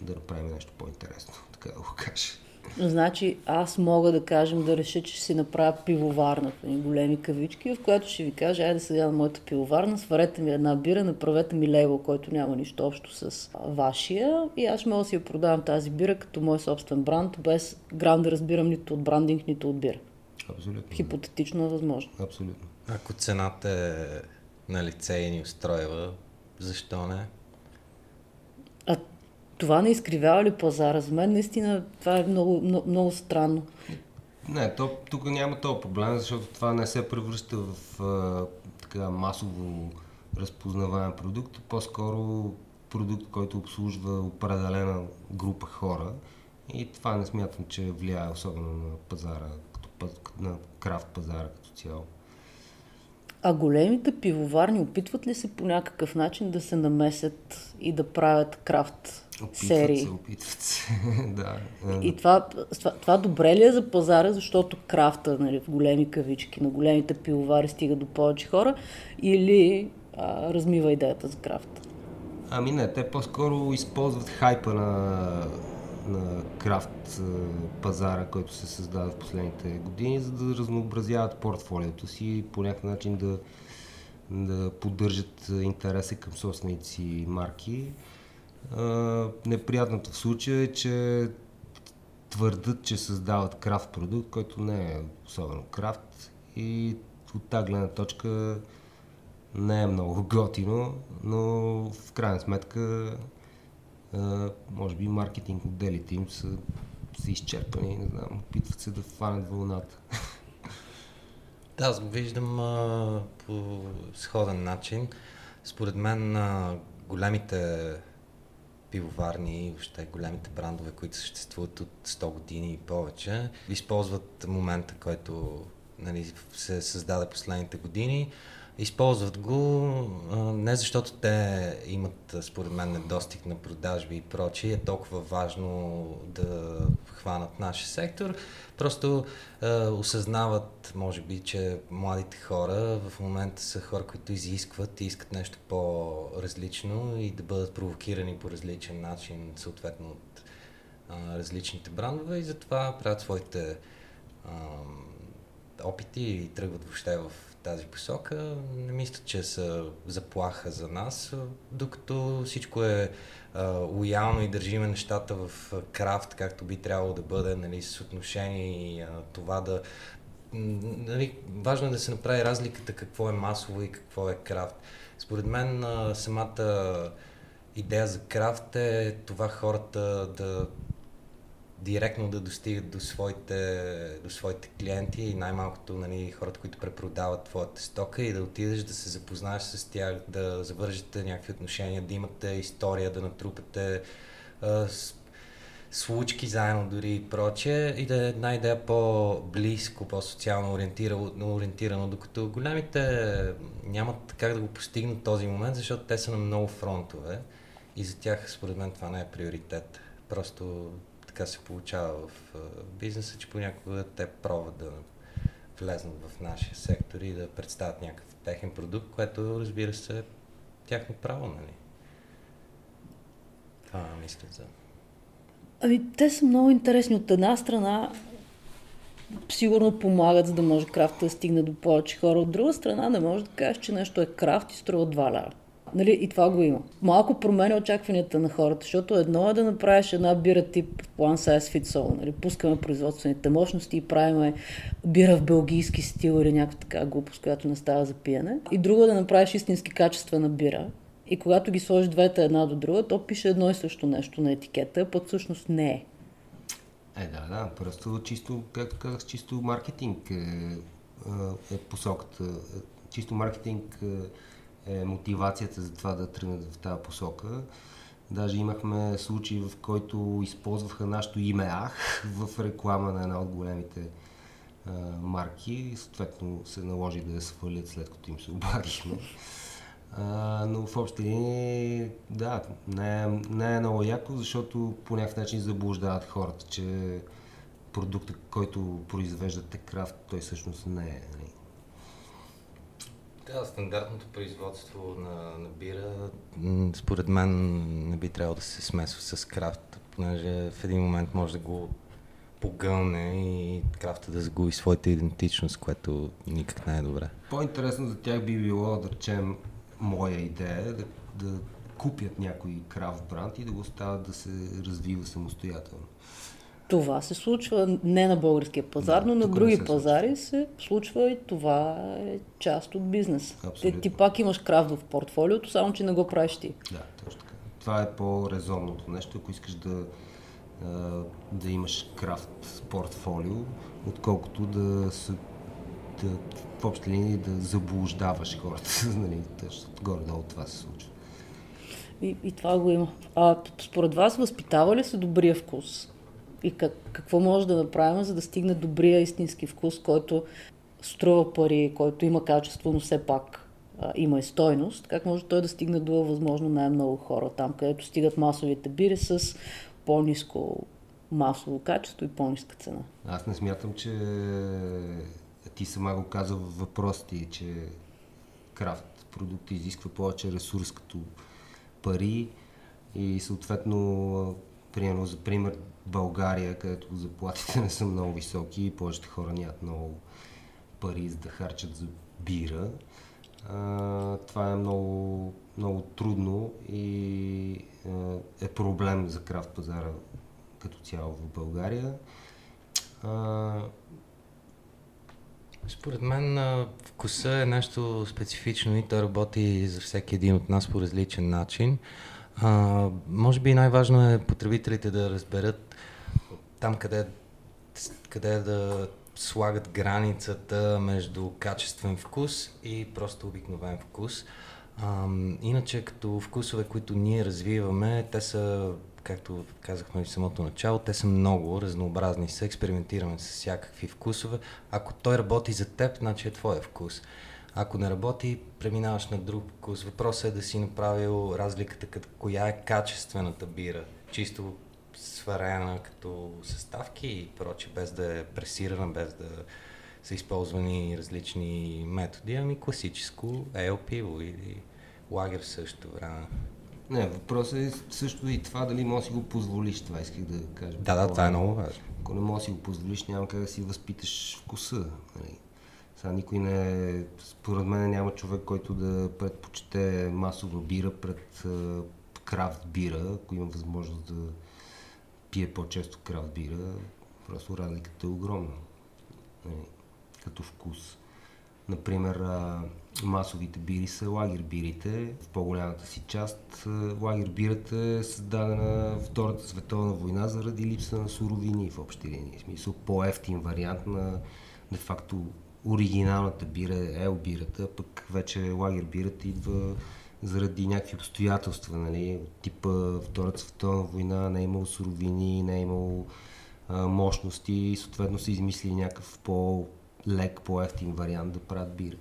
Speaker 3: да направим нещо по-интересно, така да го кажа.
Speaker 1: Значи аз мога да кажем да реша, че ще си направя пивоварна в ни големи кавички, в която ще ви кажа, айде сега на моята пивоварна, сварете ми една бира, направете ми лейбъл, който няма нищо общо с вашия и аз мога да си я продавам тази бира като мой собствен бранд, без грам да разбирам нито от брандинг, нито от бира.
Speaker 3: Абсолютно.
Speaker 1: Хипотетично е възможно.
Speaker 3: Абсолютно.
Speaker 2: Ако цената е на лице и ни устроива, защо не?
Speaker 1: А това не изкривява ли пазара? За мен наистина това е много, много, много странно.
Speaker 3: Не, то, тук няма този проблем, защото това не се превръща в а, така масово разпознаваем продукт, по-скоро продукт, който обслужва определена група хора. И това не смятам, че влияе особено на пазара, на крафт пазара като цяло.
Speaker 1: А големите пивоварни опитват ли се по някакъв начин да се намесят и да правят крафт
Speaker 3: Опитват
Speaker 1: серии?
Speaker 3: се, опитват се, да.
Speaker 1: И това, това, това добре ли е за пазара, защото крафта нали, в големи кавички на големите пивовари стига до повече хора или а, размива идеята за крафта?
Speaker 3: Ами не, те по-скоро използват хайпа на, на крафт пазара, който се създаде в последните години, за да разнообразяват портфолиото си и по някакъв начин да, да поддържат интереса към собствените си марки. Неприятното в случая е, че твърдат, че създават крафт продукт, който не е особено крафт и от тази гледна точка не е много готино, но в крайна сметка може би маркетинг отделите им са, са изчерпани, не знам, опитват се да фанят вълната.
Speaker 2: Да, аз го виждам а, по сходен начин. Според мен а, големите пивоварни и въобще големите брандове, които съществуват от 100 години и повече, използват момента, който нали, се създаде последните години. Използват го не защото те имат, според мен, недостиг на продажби и прочие, е толкова важно да хванат нашия сектор. Просто а, осъзнават, може би, че младите хора в момента са хора, които изискват и искат нещо по-различно и да бъдат провокирани по различен начин, съответно от а, различните брандове и затова правят своите а, опити и тръгват въобще в тази посока, не мисля, че са заплаха за нас, докато всичко е лоялно и държиме нещата в крафт, както би трябвало да бъде, нали, с отношение и а, това да... Нали, важно е да се направи разликата какво е масово и какво е крафт. Според мен а, самата идея за крафт е това хората да директно да достигат до своите, до своите клиенти и най-малкото нали, хората, които препродават твоята стока и да отидеш да се запознаеш с тях, да завържете някакви отношения, да имате история, да натрупате а, с, случки заедно дори и прочее и да е една идея по-близко, по-социално ориентирано, ориентирано, докато големите нямат как да го постигнат този момент, защото те са на много фронтове и за тях според мен това не е приоритет. Просто така се получава в бизнеса, че понякога те пробват да влезнат в нашия сектор и да представят някакъв техен продукт, което разбира се е тяхно право, нали? Това мисля за...
Speaker 1: Ами, те са много интересни. От една страна, сигурно помагат, за да може крафта да стигне до повече хора. От друга страна, не може да кажеш, че нещо е крафт и струва 2 лева. Нали, и това го има. Малко променя очакванията на хората, защото едно е да направиш една бира тип One Size Fits All. Нали, пускаме производствените мощности и правиме бира в белгийски стил или някаква така глупост, която не става за пиене. И друго е да направиш истински качествена бира. И когато ги сложиш двете една до друга, то пише едно и също нещо на етикета, пък всъщност не е.
Speaker 3: Е, да, да, просто чисто, както казах, чисто маркетинг е, е посоката. Чисто маркетинг е, е мотивацията за това да тръгнат в тази посока. Даже имахме случаи, в който използваха нашето име Ах в реклама на една от големите а, марки съответно се наложи да я свалят след като им се обадихме. Но в общи линии, да, не не е много яко, защото по някакъв начин заблуждават хората, че продукта, който произвеждате крафт, той всъщност не е. Нали?
Speaker 2: Да, стандартното производство на, на бира, според мен не би трябвало да се смесва с крафт, понеже в един момент може да го погълне и крафта да загуби своята идентичност, което никак не е добре.
Speaker 3: По-интересно за тях би било, да речем, моя идея да, да купят някой крафт бранд и да го оставят да се развива самостоятелно.
Speaker 1: Това се случва не на българския пазар, да, но на други се пазари се случва и това е част от бизнес. Ти, ти пак имаш крафт в портфолиото, само че не го правиш ти.
Speaker 3: Да, точно така. Това е по-резонното нещо, ако искаш да, да имаш крафт портфолио, отколкото да се да, в общи линии да заблуждаваш хората. нали, горе-долу това се случва.
Speaker 1: И, и това го има. А според вас възпитава ли се добрия вкус? И как, какво може да направим, за да стигне добрия истински вкус, който струва пари, който има качество, но все пак а, има и стойност, как може той да стигне до възможно най-много хора там, където стигат масовите бири с по-низко масово качество и по-ниска цена.
Speaker 3: Аз не смятам, че ти сама го каза в въпросите, че крафт продукт изисква повече ресурс като пари и съответно, примерно за пример, България, където заплатите не са много високи и повечето хора нямат много пари за да харчат за бира. А, това е много, много трудно и е проблем за крафт пазара като цяло в България. А,
Speaker 2: според мен вкуса е нещо специфично и той работи за всеки един от нас по различен начин. А, може би най-важно е потребителите да разберат там къде, къде да слагат границата между качествен вкус и просто обикновен вкус. А, иначе като вкусове, които ние развиваме, те са, както казахме в самото начало, те са много разнообразни, се експериментираме с всякакви вкусове. Ако той работи за теб, значи е твоя вкус. Ако не работи, преминаваш на друг вкус. Въпросът е да си направил разликата като коя е качествената бира. Чисто сварена като съставки и проче, без да е пресирана, без да са използвани различни методи, ами класическо ел пиво или лагер също време.
Speaker 3: Не, въпросът е също и това дали можеш да си го позволиш, това исках да кажа.
Speaker 2: Да, да, това е много важно.
Speaker 3: Ако не можеш да си го позволиш, няма как да си възпиташ вкуса. Нали? Сега никой не... Според мен няма човек, който да предпочете масова бира пред крафт бира, ако има възможност да пие по-често крафт бира. Просто разликата е огромна. Нали, като вкус. Например, масовите бири са лагер бирите. В по-голямата си част лагер бирата е създадена Втората световна война заради липса на суровини в общи линии. В смисъл по-ефтин вариант на де-факто оригиналната бира ел бирата, пък вече лагер бирата идва заради някакви обстоятелства, нали, от типа Втората световна война не е имало суровини, не е имало а, мощности и съответно са измислили някакъв по-лек, по-ефтин вариант да правят бира.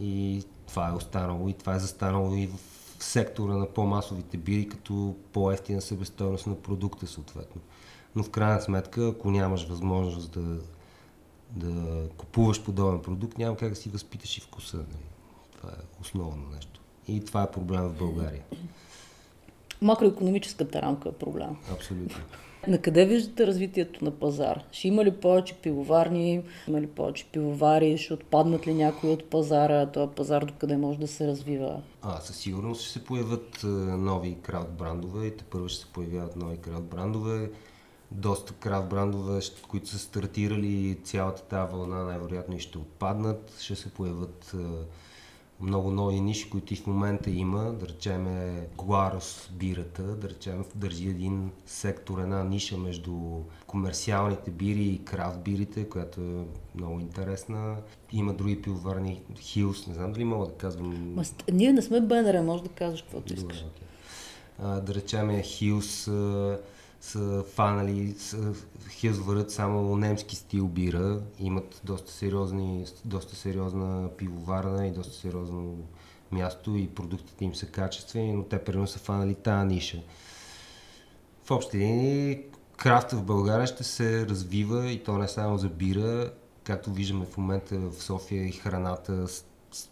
Speaker 3: И това е останало и това е застанало и в сектора на по-масовите бири като по-ефтина себестойност на продукта съответно. Но в крайна сметка, ако нямаш възможност да, да купуваш подобен продукт, няма как да си възпиташ и вкуса. Нали? Това е основно нещо. И това е проблем в България.
Speaker 1: Макроекономическата рамка е проблем.
Speaker 3: Абсолютно.
Speaker 1: На къде виждате развитието на пазар? Ще има ли повече пивоварни, има ли повече пивовари, ще отпаднат ли някои от пазара, този пазар до къде може да се развива?
Speaker 3: А, със сигурност ще се появят нови крауд брандове и те първо ще се появяват нови крауд брандове. Доста крауд брандове, които са стартирали цялата тази вълна, най-вероятно и ще отпаднат. Ще се появят много нови ниши, които и в момента има, да речем Гуарос бирата, да речем държи един сектор, една ниша между комерциалните бири и крафт бирите, която е много интересна. Има други пивоварни, Хилс, не знам дали мога да казвам.
Speaker 1: Ма, ние не сме БНР, може да кажеш каквото искаш.
Speaker 3: Okay. а, да речем Хилс, са фанали, са, Хилс върят само немски стил бира, имат доста, сериозни, доста сериозна пивоварна и доста сериозно място и продуктите им са качествени, но те примерно са фанали тази ниша. В общи линии крафта в България ще се развива и то не само за бира, както виждаме в момента в София и храната с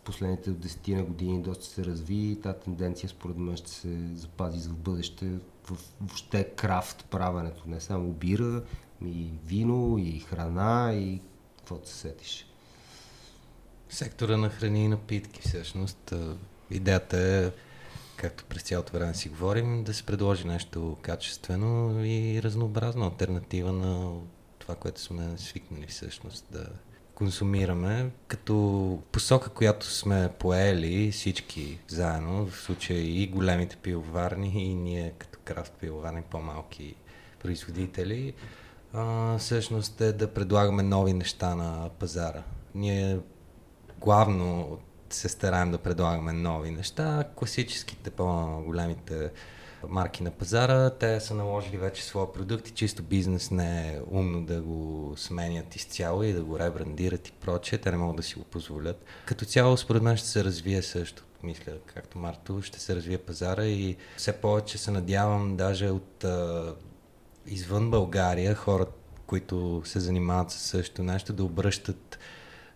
Speaker 3: последните 10 на години доста се разви и тази тенденция според мен ще се запази за в бъдеще въобще крафт правенето, не само бира, и вино, и храна, и каквото се сетиш.
Speaker 2: Сектора на храни и напитки всъщност. Идеята е, както през цялото време си говорим, да се предложи нещо качествено и разнообразно, альтернатива на това, което сме свикнали всъщност да консумираме, като посока, която сме поели всички заедно, в случая и големите пивоварни, и ние като крафт пивоварни по-малки производители, а, всъщност е да предлагаме нови неща на пазара. Ние главно се стараем да предлагаме нови неща. Класическите по-големите марки на пазара, те са наложили вече своя продукт и чисто бизнес не е умно да го сменят изцяло и да го ребрандират и прочее. Те не могат да си го позволят. Като цяло, според мен ще се развие също. Мисля, както Марто, ще се развие пазара и все повече се надявам даже от а, извън България хората, които се занимават с същото нещо, да обръщат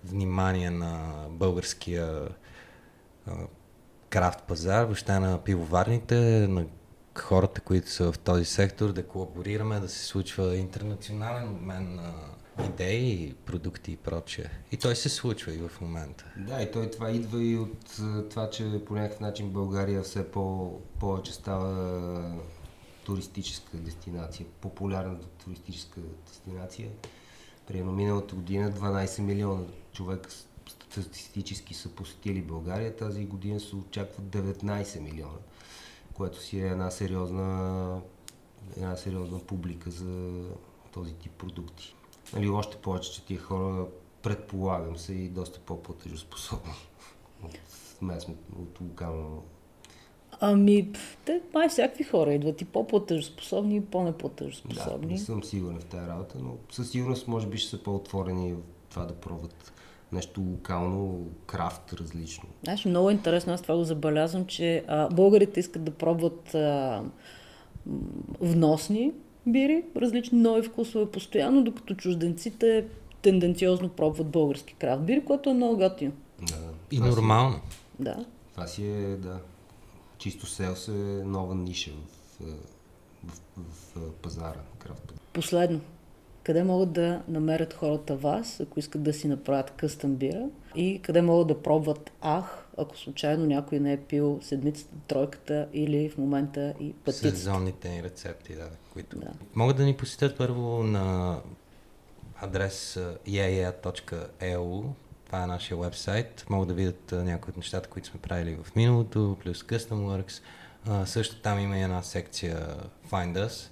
Speaker 2: внимание на българския а, крафт пазар, въобще на пивоварните, на хората, които са в този сектор, да колаборираме, да се случва интернационален обмен на идеи, продукти и прочее. И той се случва и в момента.
Speaker 3: Да, и той това идва и от това, че по някакъв начин България все по, повече става туристическа дестинация, популярна туристическа дестинация. Примерно миналата година 12 милиона човека статистически са посетили България, тази година се очакват 19 милиона което си е една сериозна, една сериозна публика за този тип продукти. Нали, още повече, че тия хора, предполагам, са и доста по-платежоспособни от местно, от локално
Speaker 1: Ами, те май всякакви хора идват и по-платежоспособни и по-неплатежоспособни.
Speaker 3: Да, не съм сигурен в тази работа, но със сигурност може би ще са по-отворени в това да пробват нещо локално, крафт различно.
Speaker 1: Знаеш, много интересно, аз това го забелязвам, че а, българите искат да пробват а, вносни бири, различни нови вкусове постоянно, докато чужденците тенденциозно пробват български крафт бири, което е много готино.
Speaker 3: Да,
Speaker 2: и нормално. Си,
Speaker 1: да.
Speaker 3: Това си е, да, чисто селс е нова ниша в, в, в, в пазара. Крафт.
Speaker 1: Последно. къде могат да намерят хората вас, ако искат да си направят къстъм бира и къде могат да пробват ах, ако случайно някой не е пил седмицата, тройката или в момента и пътицата.
Speaker 2: Сезонните ни рецепти, да, които
Speaker 1: Да.
Speaker 2: могат да ни посетят първо на адрес yeah.eu. Това е нашия вебсайт. Могат да видят някои от нещата, които сме правили в миналото, плюс CustomWorks. А, също там има една секция Find Us,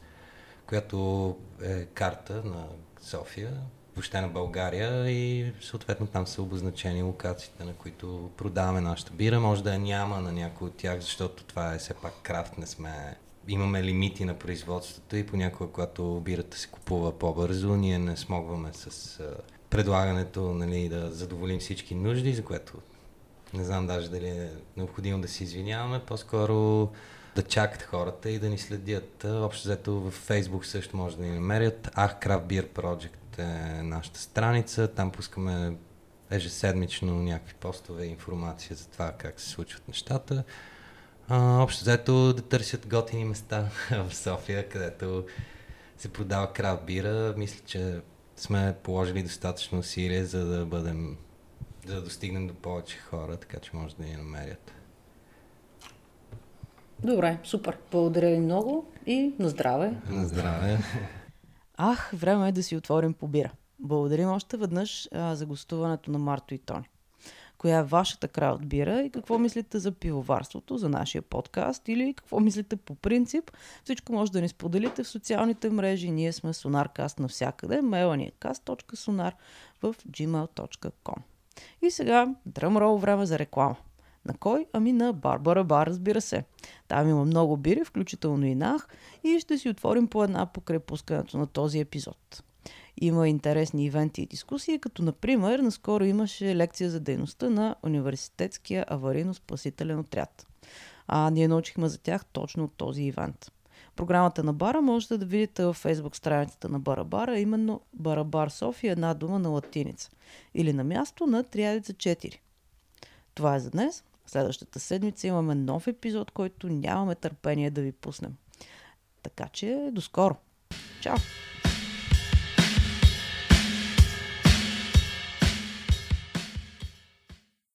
Speaker 2: която е карта на София, въобще на България и съответно там са обозначени локациите, на които продаваме нашата бира. Може да я няма на някой от тях, защото това е все пак крафт, не сме имаме лимити на производството и понякога, когато бирата се купува по-бързо, ние не смогваме с предлагането нали, да задоволим всички нужди, за което не знам даже дали е необходимо да се извиняваме, по-скоро да чакат хората и да ни следят. Общо взето в Facebook също може да ни намерят. Ах, Craft Beer Project е нашата страница. Там пускаме ежеседмично някакви постове и информация за това как се случват нещата. А, общо взето да търсят готини места в София, където се продава крафт бира. Мисля, че сме положили достатъчно усилие, за да бъдем за да достигнем до повече хора, така че може да ни намерят.
Speaker 1: Добре, супер. Благодаря ви много и на здраве.
Speaker 2: На здраве!
Speaker 1: Ах, време е да си отворим по бира. Благодарим още веднъж а, за гостуването на Марто и Тони. Коя е вашата крафт бира и какво мислите за пивоварството, за нашия подкаст или какво мислите по принцип? Всичко може да ни споделите в социалните мрежи. Ние сме SonarCast навсякъде. Мейла ни е cast.sonar в gmail.com. И сега дръмрол време за реклама. На кой? Ами на Барбара Бар, разбира се. Там има много бири, включително и нах, и ще си отворим по една покрай пускането на този епизод. Има интересни ивенти и дискусии, като например наскоро имаше лекция за дейността на Университетския аварийно-спасителен отряд. А ние научихме за тях точно от този ивент. Програмата на бара можете да видите във фейсбук страницата на Барабара, именно Барабар София, една дума на латиница. Или на място на Триадица 4. Това е за днес. Следващата седмица имаме нов епизод, който нямаме търпение да ви пуснем. Така че до скоро. Чао!